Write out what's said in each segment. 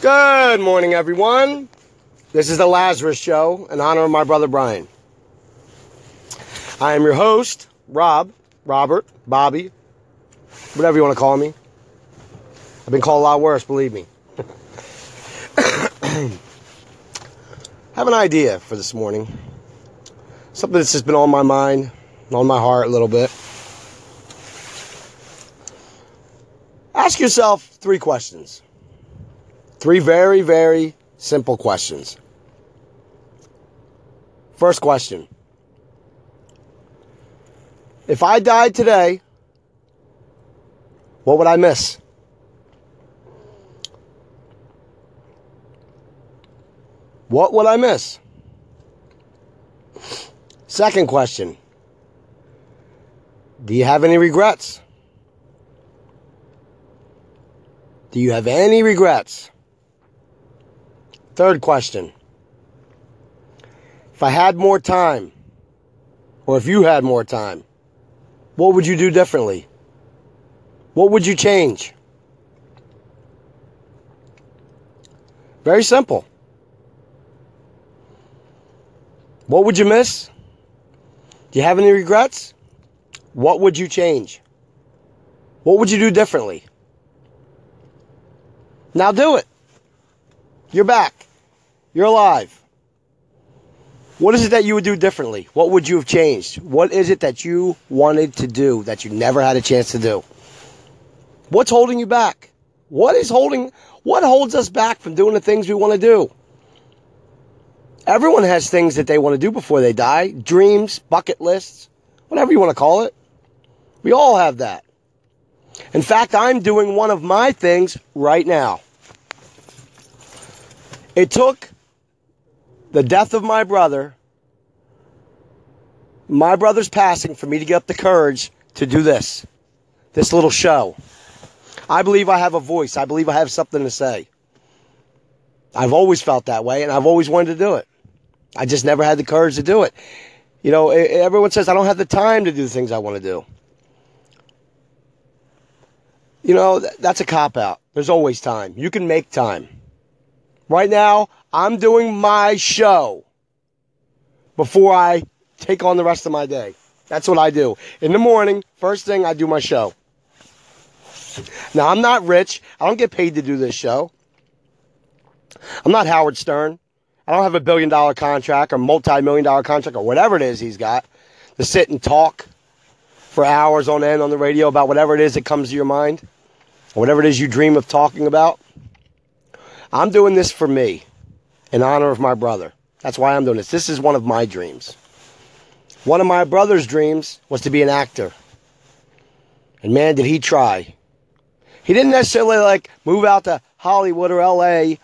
Good morning, everyone. This is the Lazarus Show in honor of my brother Brian. I am your host, Rob, Robert, Bobby, whatever you want to call me. I've been called a lot worse, believe me. I have an idea for this morning. Something that's just been on my mind, on my heart a little bit. Ask yourself three questions. Three very, very simple questions. First question If I died today, what would I miss? What would I miss? Second question Do you have any regrets? Do you have any regrets? Third question. If I had more time, or if you had more time, what would you do differently? What would you change? Very simple. What would you miss? Do you have any regrets? What would you change? What would you do differently? Now do it. You're back. You're alive. What is it that you would do differently? What would you have changed? What is it that you wanted to do that you never had a chance to do? What's holding you back? What is holding what holds us back from doing the things we want to do? Everyone has things that they want to do before they die, dreams, bucket lists, whatever you want to call it. We all have that. In fact, I'm doing one of my things right now. It took the death of my brother, my brother's passing, for me to get up the courage to do this, this little show. I believe I have a voice. I believe I have something to say. I've always felt that way, and I've always wanted to do it. I just never had the courage to do it. You know, everyone says I don't have the time to do the things I want to do. You know, that's a cop out. There's always time. You can make time. Right now, I'm doing my show before I take on the rest of my day. That's what I do. In the morning, first thing, I do my show. Now, I'm not rich. I don't get paid to do this show. I'm not Howard Stern. I don't have a billion dollar contract or multi million dollar contract or whatever it is he's got to sit and talk for hours on end on the radio about whatever it is that comes to your mind, or whatever it is you dream of talking about. I'm doing this for me in honor of my brother. That's why I'm doing this. This is one of my dreams. One of my brother's dreams was to be an actor. And man, did he try. He didn't necessarily like move out to Hollywood or LA,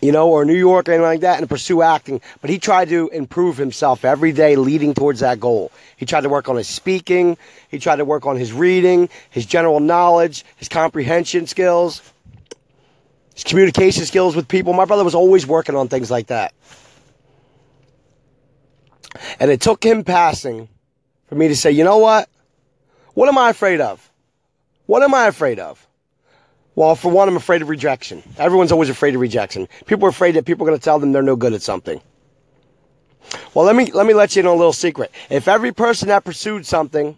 you know, or New York or anything like that and pursue acting, but he tried to improve himself every day leading towards that goal. He tried to work on his speaking, he tried to work on his reading, his general knowledge, his comprehension skills his communication skills with people. My brother was always working on things like that. And it took him passing for me to say, you know what? What am I afraid of? What am I afraid of? Well, for one, I'm afraid of rejection. Everyone's always afraid of rejection. People are afraid that people are going to tell them they're no good at something. Well, let me let me let you in a little secret. If every person that pursued something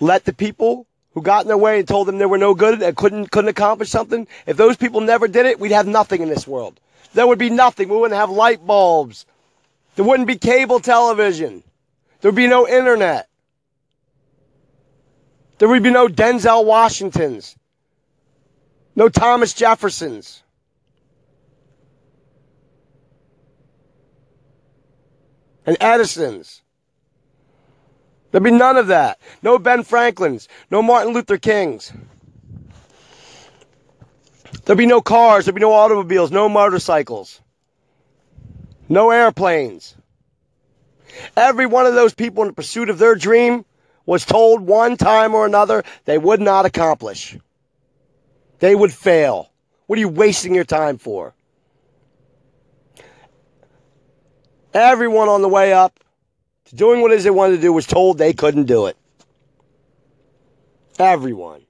let the people who got in their way and told them they were no good and couldn't couldn't accomplish something, if those people never did it, we'd have nothing in this world. There would be nothing. We wouldn't have light bulbs. There wouldn't be cable television. There would be no internet. There would be no Denzel Washingtons. No Thomas Jeffersons. And Edisons. There'd be none of that. No Ben Franklins. No Martin Luther Kings. There'd be no cars. There'd be no automobiles. No motorcycles. No airplanes. Every one of those people in the pursuit of their dream was told one time or another they would not accomplish. They would fail. What are you wasting your time for? Everyone on the way up to doing what it is they wanted to do was told they couldn't do it. Everyone.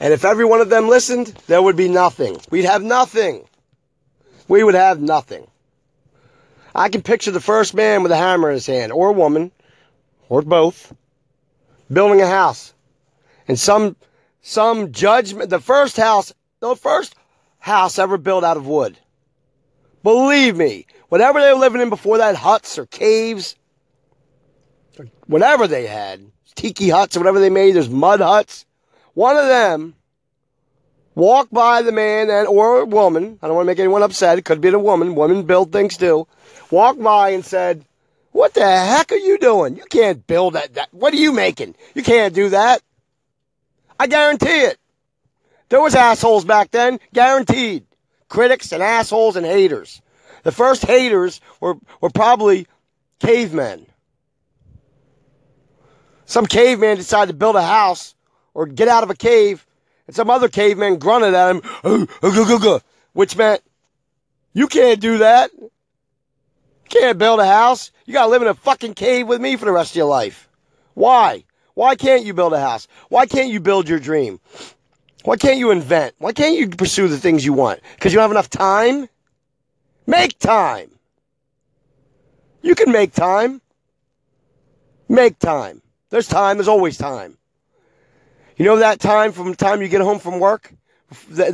And if every one of them listened, there would be nothing. We'd have nothing. We would have nothing. I can picture the first man with a hammer in his hand, or a woman, or both, building a house. And some some judgment the first house the first house ever built out of wood. Believe me, whatever they were living in before that, huts or caves, or whatever they had, tiki huts or whatever they made, there's mud huts. One of them walked by the man and or woman. I don't want to make anyone upset. It could be the woman. Women build things too. Walked by and said, "What the heck are you doing? You can't build that. that. What are you making? You can't do that." I guarantee it. There was assholes back then, guaranteed. Critics and assholes and haters. The first haters were, were probably cavemen. Some caveman decided to build a house or get out of a cave and some other caveman grunted at him, which meant, you can't do that. You can't build a house. You gotta live in a fucking cave with me for the rest of your life. Why? Why can't you build a house? Why can't you build your dream? Why can't you invent? Why can't you pursue the things you want? Because you don't have enough time? Make time. You can make time. Make time. There's time. There's always time. You know that time from the time you get home from work,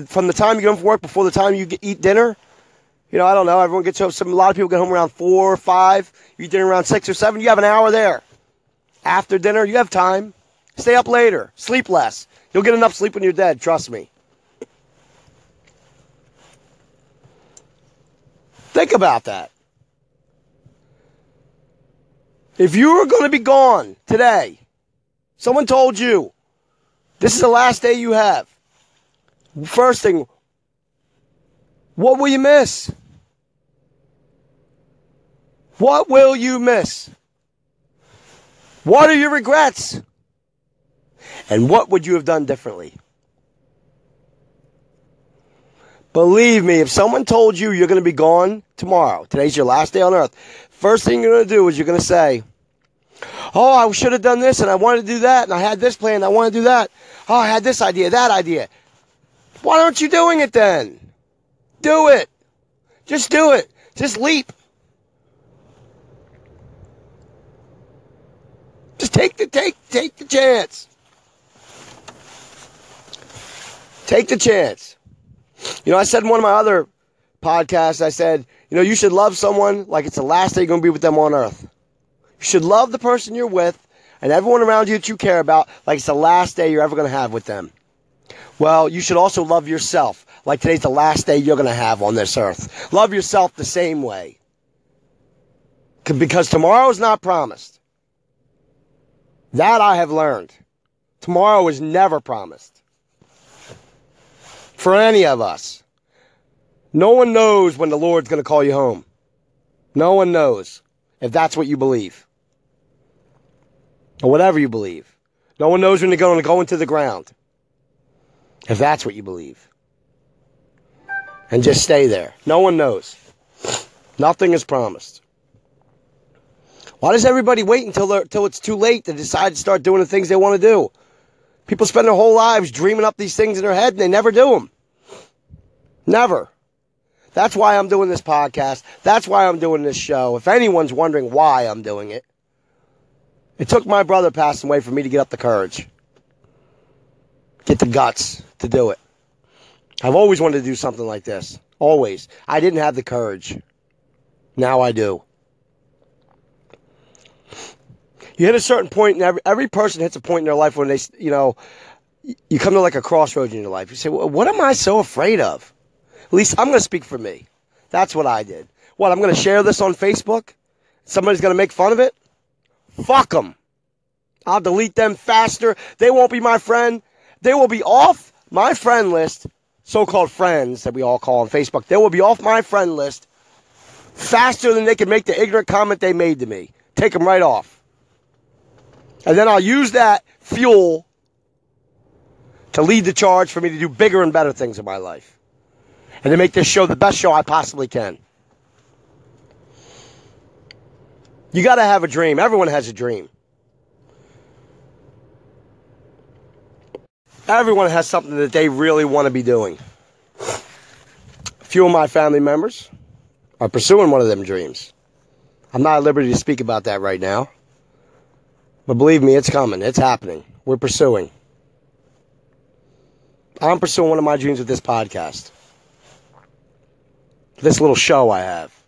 from the time you get home from work before the time you get, eat dinner. You know, I don't know. Everyone gets home. Some a lot of people get home around four or five. You eat dinner around six or seven. You have an hour there. After dinner, you have time. Stay up later. Sleep less. You'll get enough sleep when you're dead. Trust me. Think about that. If you were going to be gone today, someone told you this is the last day you have. First thing, what will you miss? What will you miss? What are your regrets? And what would you have done differently? Believe me, if someone told you you're going to be gone tomorrow, today's your last day on earth, first thing you're going to do is you're going to say, Oh, I should have done this and I wanted to do that and I had this plan, I want to do that. Oh, I had this idea, that idea. Why aren't you doing it then? Do it. Just do it. Just leap. Just take the take take the chance. Take the chance. You know, I said in one of my other podcasts, I said, you know, you should love someone like it's the last day you're going to be with them on earth. You should love the person you're with and everyone around you that you care about like it's the last day you're ever going to have with them. Well, you should also love yourself like today's the last day you're going to have on this earth. Love yourself the same way. Because tomorrow is not promised. That I have learned. Tomorrow is never promised. For any of us. No one knows when the Lord's going to call you home. No one knows if that's what you believe. Or whatever you believe. No one knows when you're going to go into the ground. If that's what you believe. And just stay there. No one knows. Nothing is promised. Why does everybody wait until until it's too late to decide to start doing the things they want to do? People spend their whole lives dreaming up these things in their head and they never do them. Never. That's why I'm doing this podcast. That's why I'm doing this show. If anyone's wondering why I'm doing it, it took my brother passing away for me to get up the courage, get the guts to do it. I've always wanted to do something like this. Always. I didn't have the courage. Now I do. you hit a certain point, and every, every person hits a point in their life when they, you know, you come to like a crossroads in your life. You say, well, what am I so afraid of? At least I'm going to speak for me. That's what I did. What, I'm going to share this on Facebook? Somebody's going to make fun of it? Fuck them. I'll delete them faster. They won't be my friend. They will be off my friend list, so called friends that we all call on Facebook. They will be off my friend list faster than they can make the ignorant comment they made to me. Take them right off. And then I'll use that fuel to lead the charge for me to do bigger and better things in my life. And to make this show the best show I possibly can. You got to have a dream. Everyone has a dream. Everyone has something that they really want to be doing. A few of my family members are pursuing one of them dreams. I'm not at liberty to speak about that right now. But believe me, it's coming. It's happening. We're pursuing. I'm pursuing one of my dreams with this podcast. This little show I have.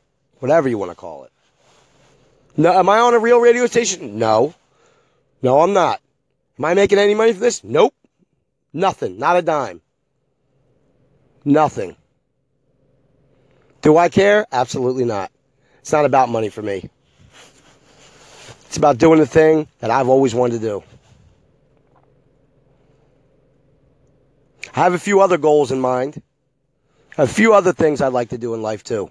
Whatever you want to call it. No, am I on a real radio station? No. No, I'm not. Am I making any money for this? Nope. Nothing. Not a dime. Nothing. Do I care? Absolutely not. It's not about money for me. It's about doing the thing that I've always wanted to do. I have a few other goals in mind. A few other things I'd like to do in life too.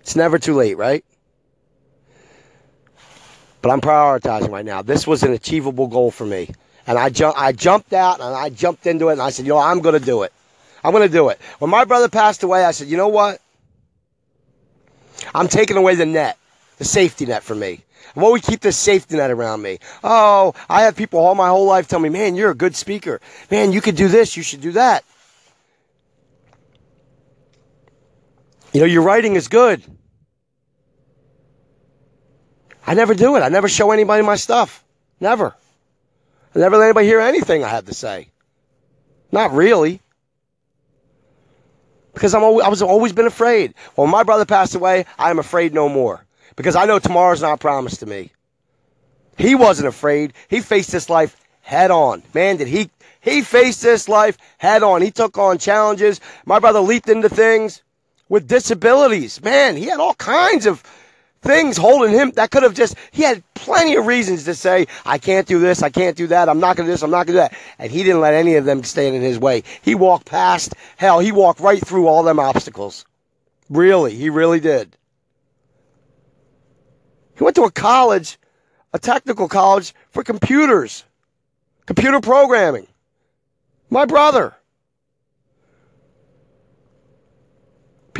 It's never too late, right? But I'm prioritizing right now. This was an achievable goal for me. And I, ju- I jumped out and I jumped into it and I said, you know, I'm going to do it. I'm going to do it. When my brother passed away, I said, you know what? I'm taking away the net, the safety net for me. I'm always keep this safety net around me. Oh, I have people all my whole life tell me, man, you're a good speaker. Man, you could do this, you should do that. You know, your writing is good. I never do it. I never show anybody my stuff. Never. I never let anybody hear anything I have to say. Not really. Because I'm always, I was always been afraid. When my brother passed away, I am afraid no more. Because I know tomorrow's not promised to me. He wasn't afraid. He faced this life head on. Man, did he he faced this life head on. He took on challenges. My brother leaped into things with disabilities. Man, he had all kinds of things holding him that could have just he had plenty of reasons to say i can't do this i can't do that i'm not going to do this i'm not going to do that. And he didn't let any of them stand in his way. He walked past hell. He walked right through all them obstacles. Really he really did. He went to a college a technical college for computers. Computer programming. My brother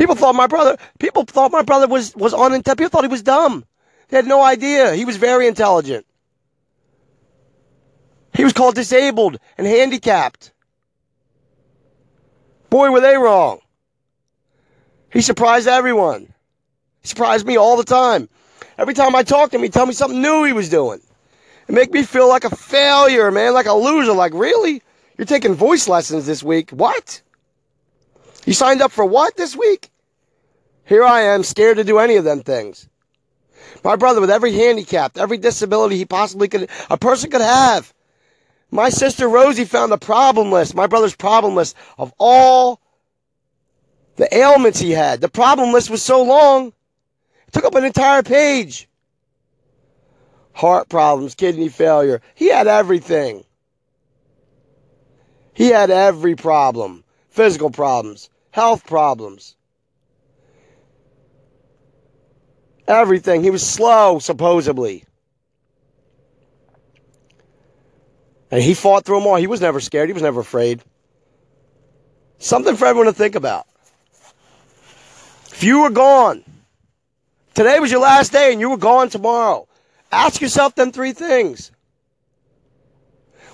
People thought my brother. People thought my brother was was unintelligent. People thought he was dumb. They had no idea. He was very intelligent. He was called disabled and handicapped. Boy, were they wrong. He surprised everyone. He surprised me all the time. Every time I talked to him, he'd tell me something new he was doing. It make me feel like a failure, man, like a loser. Like, really? You're taking voice lessons this week? What? You signed up for what this week? Here I am, scared to do any of them things. My brother, with every handicap, every disability he possibly could, a person could have. My sister Rosie found the problem list, my brother's problem list of all the ailments he had. The problem list was so long, it took up an entire page. Heart problems, kidney failure. He had everything. He had every problem physical problems, health problems. Everything. He was slow, supposedly. And he fought through them all. He was never scared. He was never afraid. Something for everyone to think about. If you were gone, today was your last day and you were gone tomorrow, ask yourself them three things.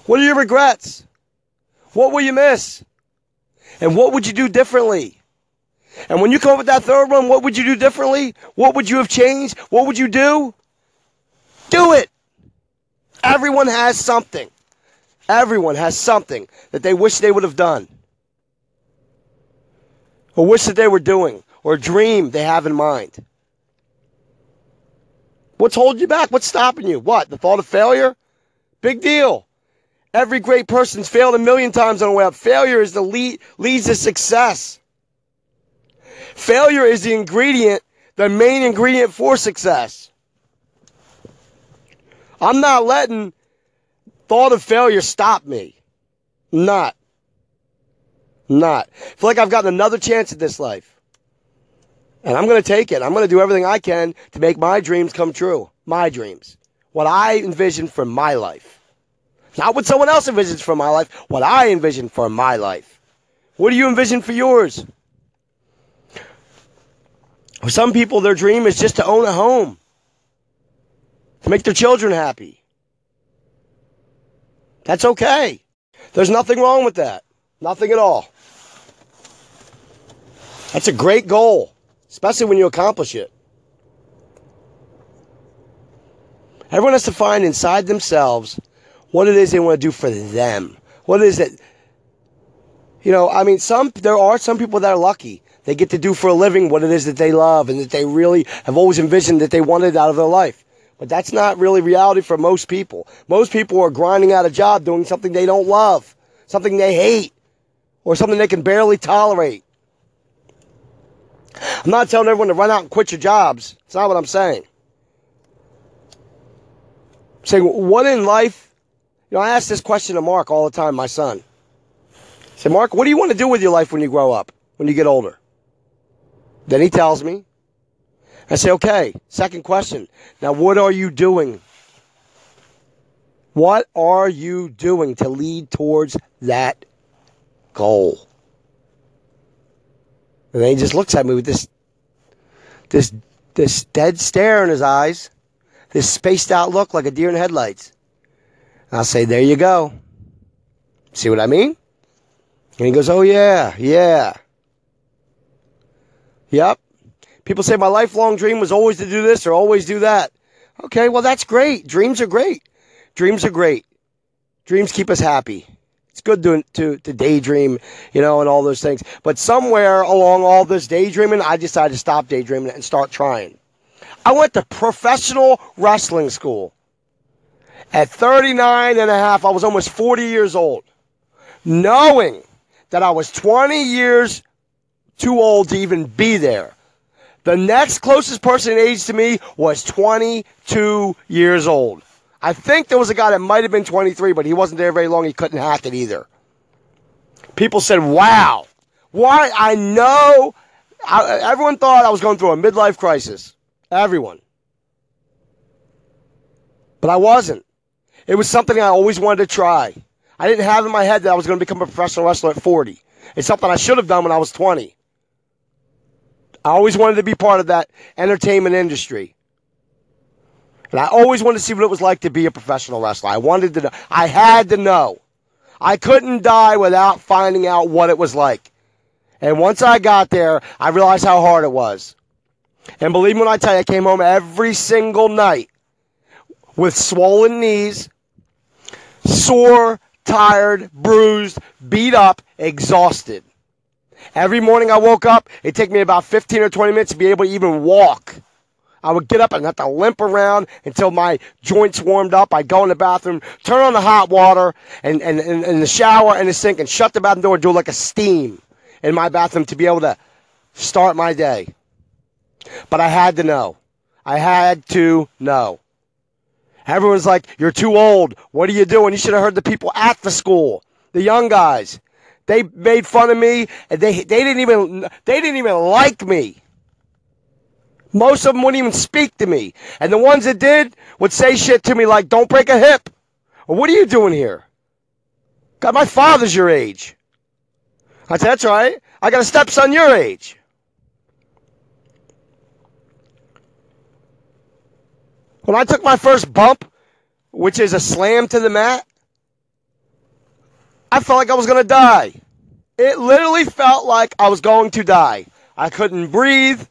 What are your regrets? What will you miss? And what would you do differently? And when you come up with that third one, what would you do differently? What would you have changed? What would you do? Do it. Everyone has something. Everyone has something that they wish they would have done. Or wish that they were doing. Or a dream they have in mind. What's holding you back? What's stopping you? What? The thought of failure? Big deal. Every great person's failed a million times on the way up. Failure is the lead, leads to success. Failure is the ingredient, the main ingredient for success. I'm not letting thought of failure stop me. Not. Not. I feel like I've gotten another chance at this life. And I'm going to take it. I'm going to do everything I can to make my dreams come true. My dreams. What I envision for my life. Not what someone else envisions for my life, what I envision for my life. What do you envision for yours? For some people, their dream is just to own a home, to make their children happy. That's okay. There's nothing wrong with that. Nothing at all. That's a great goal, especially when you accomplish it. Everyone has to find inside themselves what it is they want to do for them. What is it? You know, I mean, some there are some people that are lucky. They get to do for a living what it is that they love and that they really have always envisioned that they wanted out of their life. But that's not really reality for most people. Most people are grinding out a job doing something they don't love, something they hate, or something they can barely tolerate. I'm not telling everyone to run out and quit your jobs. It's not what I'm saying. I'm saying, what in life? You know, I ask this question to Mark all the time, my son. I say, Mark, what do you want to do with your life when you grow up, when you get older? Then he tells me. I say, okay, second question. Now, what are you doing? What are you doing to lead towards that goal? And then he just looks at me with this, this, this dead stare in his eyes, this spaced out look like a deer in headlights. And I'll say, there you go. See what I mean? And he goes, oh yeah, yeah. Yep. People say my lifelong dream was always to do this or always do that. Okay, well, that's great. Dreams are great. Dreams are great. Dreams keep us happy. It's good to, to, to daydream, you know, and all those things. But somewhere along all this daydreaming, I decided to stop daydreaming and start trying. I went to professional wrestling school. At 39 and a half, I was almost 40 years old, knowing that I was 20 years too old to even be there. The next closest person in age to me was 22 years old. I think there was a guy that might have been 23, but he wasn't there very long. He couldn't hack it either. People said, wow. Why? I know. I, everyone thought I was going through a midlife crisis. Everyone. But I wasn't. It was something I always wanted to try. I didn't have in my head that I was going to become a professional wrestler at 40. It's something I should have done when I was 20. I always wanted to be part of that entertainment industry. And I always wanted to see what it was like to be a professional wrestler. I wanted to know. I had to know. I couldn't die without finding out what it was like. And once I got there, I realized how hard it was. And believe me when I tell you, I came home every single night with swollen knees, sore, tired, bruised, beat up, exhausted. Every morning I woke up, it'd take me about 15 or 20 minutes to be able to even walk. I would get up and have to limp around until my joints warmed up. I'd go in the bathroom, turn on the hot water and, and, and, and the shower and the sink and shut the bathroom door and do like a steam in my bathroom to be able to start my day. But I had to know. I had to know. Everyone's like, you're too old. What are you doing? You should have heard the people at the school, the young guys. They made fun of me, and they they didn't even they didn't even like me. Most of them wouldn't even speak to me, and the ones that did would say shit to me like, "Don't break a hip," or "What are you doing here?" God, my father's your age. I said, "That's right. I got a stepson your age." When I took my first bump, which is a slam to the mat, I felt like I was going to die. It literally felt like I was going to die. I couldn't breathe.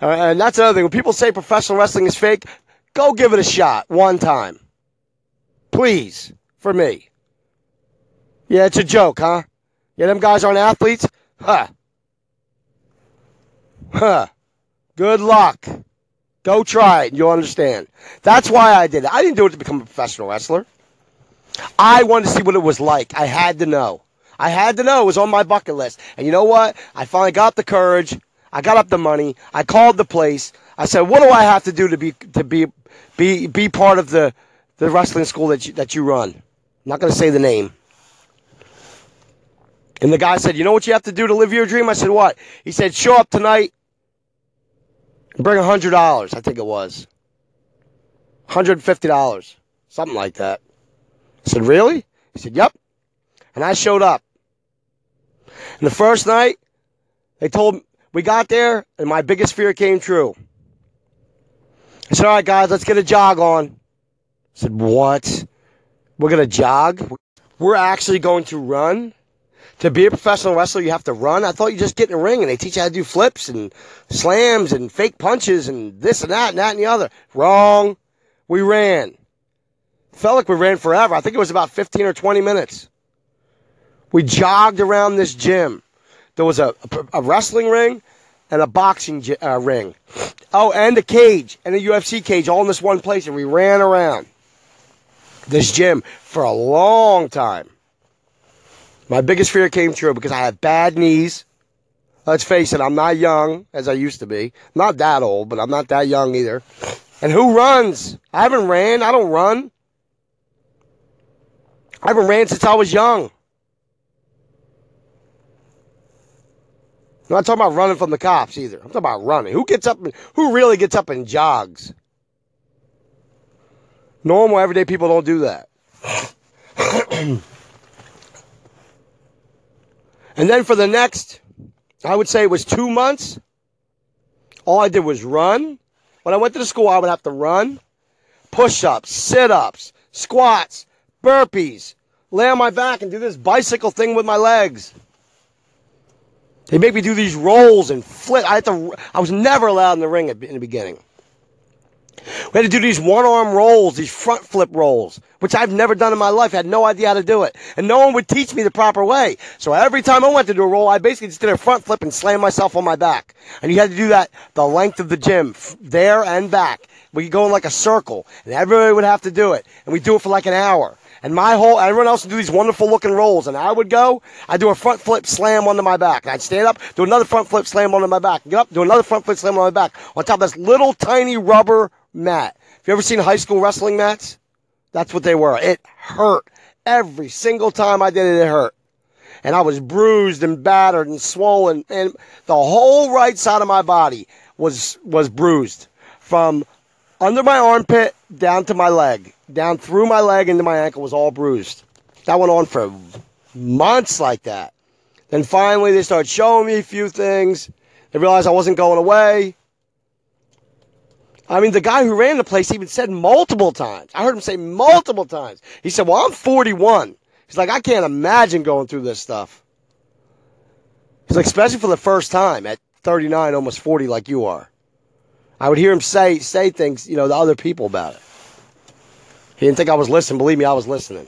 Uh, and that's another thing. When people say professional wrestling is fake, go give it a shot one time. Please, for me. Yeah, it's a joke, huh? Yeah, them guys aren't athletes? Huh. Huh. Good luck. Go try it and you'll understand. That's why I did it. I didn't do it to become a professional wrestler. I wanted to see what it was like. I had to know. I had to know. It was on my bucket list. And you know what? I finally got the courage. I got up the money. I called the place. I said, "What do I have to do to be to be be be part of the the wrestling school that you, that you run?" I'm not going to say the name. And the guy said, "You know what you have to do to live your dream?" I said, "What?" He said, "Show up tonight bring a hundred dollars. I think it was hundred fifty dollars, something like that." I said, Really? He said, Yep. And I showed up. And the first night, they told we got there, and my biggest fear came true. I said, All right, guys, let's get a jog on. I said, What? We're going to jog? we're actually going to run. To be a professional wrestler, you have to run. I thought you just get in the ring and they teach you how to do flips and slams and fake punches and this and that and that and the other. Wrong. We ran. Felt like we ran forever. I think it was about 15 or 20 minutes. We jogged around this gym. There was a, a, wrestling ring and a boxing uh, ring. Oh, and a cage and a UFC cage all in this one place. And we ran around this gym for a long time. My biggest fear came true because I have bad knees. Let's face it, I'm not young as I used to be. not that old, but I'm not that young either. And who runs? I haven't ran. I don't run. I haven't ran since I was young. I'm not talking about running from the cops either. I'm talking about running. Who gets up? And, who really gets up and jogs? Normal, everyday people don't do that. and then for the next, I would say it was two months, all I did was run. When I went to the school, I would have to run, push ups, sit ups, squats, burpees, lay on my back and do this bicycle thing with my legs. They make me do these rolls and flip. I had to. I was never allowed in the ring in the beginning. We had to do these one arm rolls, these front flip rolls, which I've never done in my life. I had no idea how to do it. And no one would teach me the proper way. So every time I went to do a roll, I basically just did a front flip and slammed myself on my back. And you had to do that the length of the gym, there and back. We go in like a circle, and everybody would have to do it. And we do it for like an hour. And my whole, everyone else would do these wonderful looking rolls. And I would go, I'd do a front flip slam onto my back. And I'd stand up, do another front flip slam onto my back. Get up, do another front flip slam on my back. On top of this little tiny rubber mat. Have you ever seen high school wrestling mats? That's what they were. It hurt. Every single time I did it, it hurt. And I was bruised and battered and swollen. And the whole right side of my body was, was bruised from under my armpit down to my leg down through my leg into my ankle was all bruised. That went on for months like that. Then finally they started showing me a few things. They realized I wasn't going away. I mean, the guy who ran the place even said multiple times. I heard him say multiple times. He said, Well, I'm 41. He's like, I can't imagine going through this stuff. He's like, especially for the first time at 39, almost 40, like you are. I would hear him say say things, you know, to other people about it. He didn't think I was listening. Believe me, I was listening.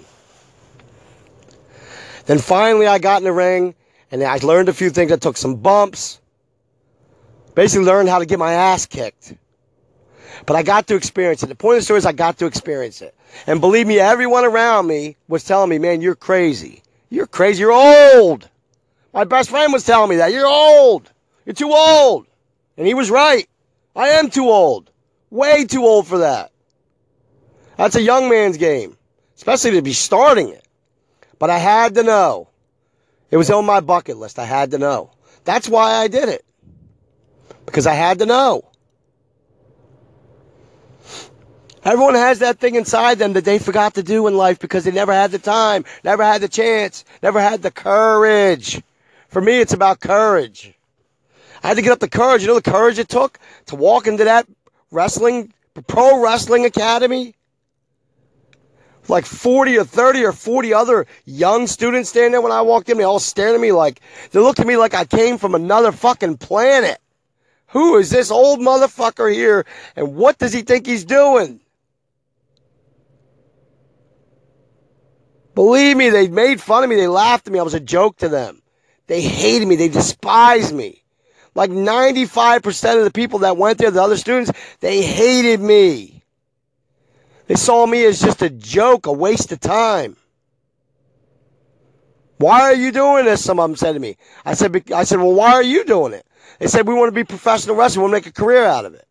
Then finally, I got in the ring and I learned a few things. I took some bumps. Basically, learned how to get my ass kicked. But I got to experience it. The point of the story is I got to experience it. And believe me, everyone around me was telling me, man, you're crazy. You're crazy. You're old. My best friend was telling me that. You're old. You're too old. And he was right. I am too old. Way too old for that. That's a young man's game, especially to be starting it. But I had to know. It was on my bucket list. I had to know. That's why I did it. Because I had to know. Everyone has that thing inside them that they forgot to do in life because they never had the time, never had the chance, never had the courage. For me, it's about courage. I had to get up the courage. You know the courage it took to walk into that wrestling, pro wrestling academy? Like 40 or 30 or 40 other young students standing there when I walked in. They all staring at me like, they looked at me like I came from another fucking planet. Who is this old motherfucker here and what does he think he's doing? Believe me, they made fun of me. They laughed at me. I was a joke to them. They hated me. They despised me. Like 95% of the people that went there, the other students, they hated me. They saw me as just a joke, a waste of time. Why are you doing this? Some of them said to me. I said, I said, well, why are you doing it? They said, we want to be professional wrestlers. We want to make a career out of it.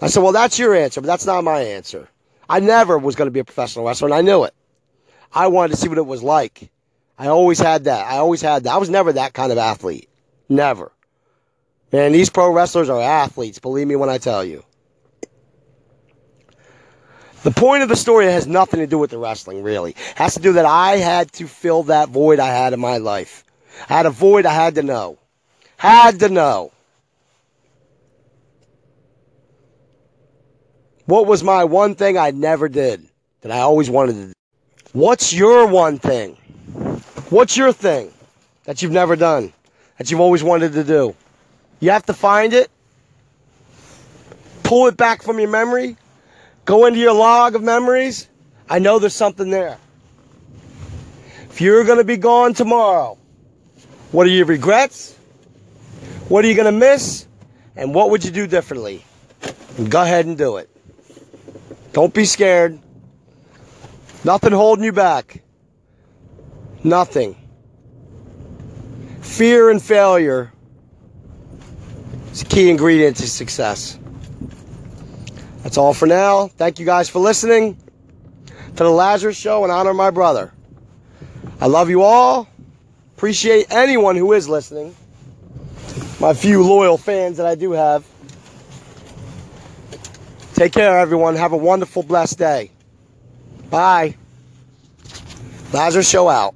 I said, well, that's your answer, but that's not my answer. I never was going to be a professional wrestler, and I knew it. I wanted to see what it was like. I always had that. I always had that. I was never that kind of athlete. Never. Man, these pro wrestlers are athletes. Believe me when I tell you. The point of the story has nothing to do with the wrestling, really. It has to do that I had to fill that void I had in my life. I had a void I had to know. Had to know. What was my one thing I never did that I always wanted to do? What's your one thing? What's your thing that you've never done, that you've always wanted to do? You have to find it, pull it back from your memory, go into your log of memories. I know there's something there. If you're going to be gone tomorrow, what are your regrets? What are you going to miss? And what would you do differently? Go ahead and do it. Don't be scared. Nothing holding you back. Nothing. Fear and failure is a key ingredient to success. That's all for now. Thank you guys for listening to the Lazarus Show in honor of my brother. I love you all. Appreciate anyone who is listening. My few loyal fans that I do have. Take care, everyone. Have a wonderful, blessed day. Bye. Lazarus Show out.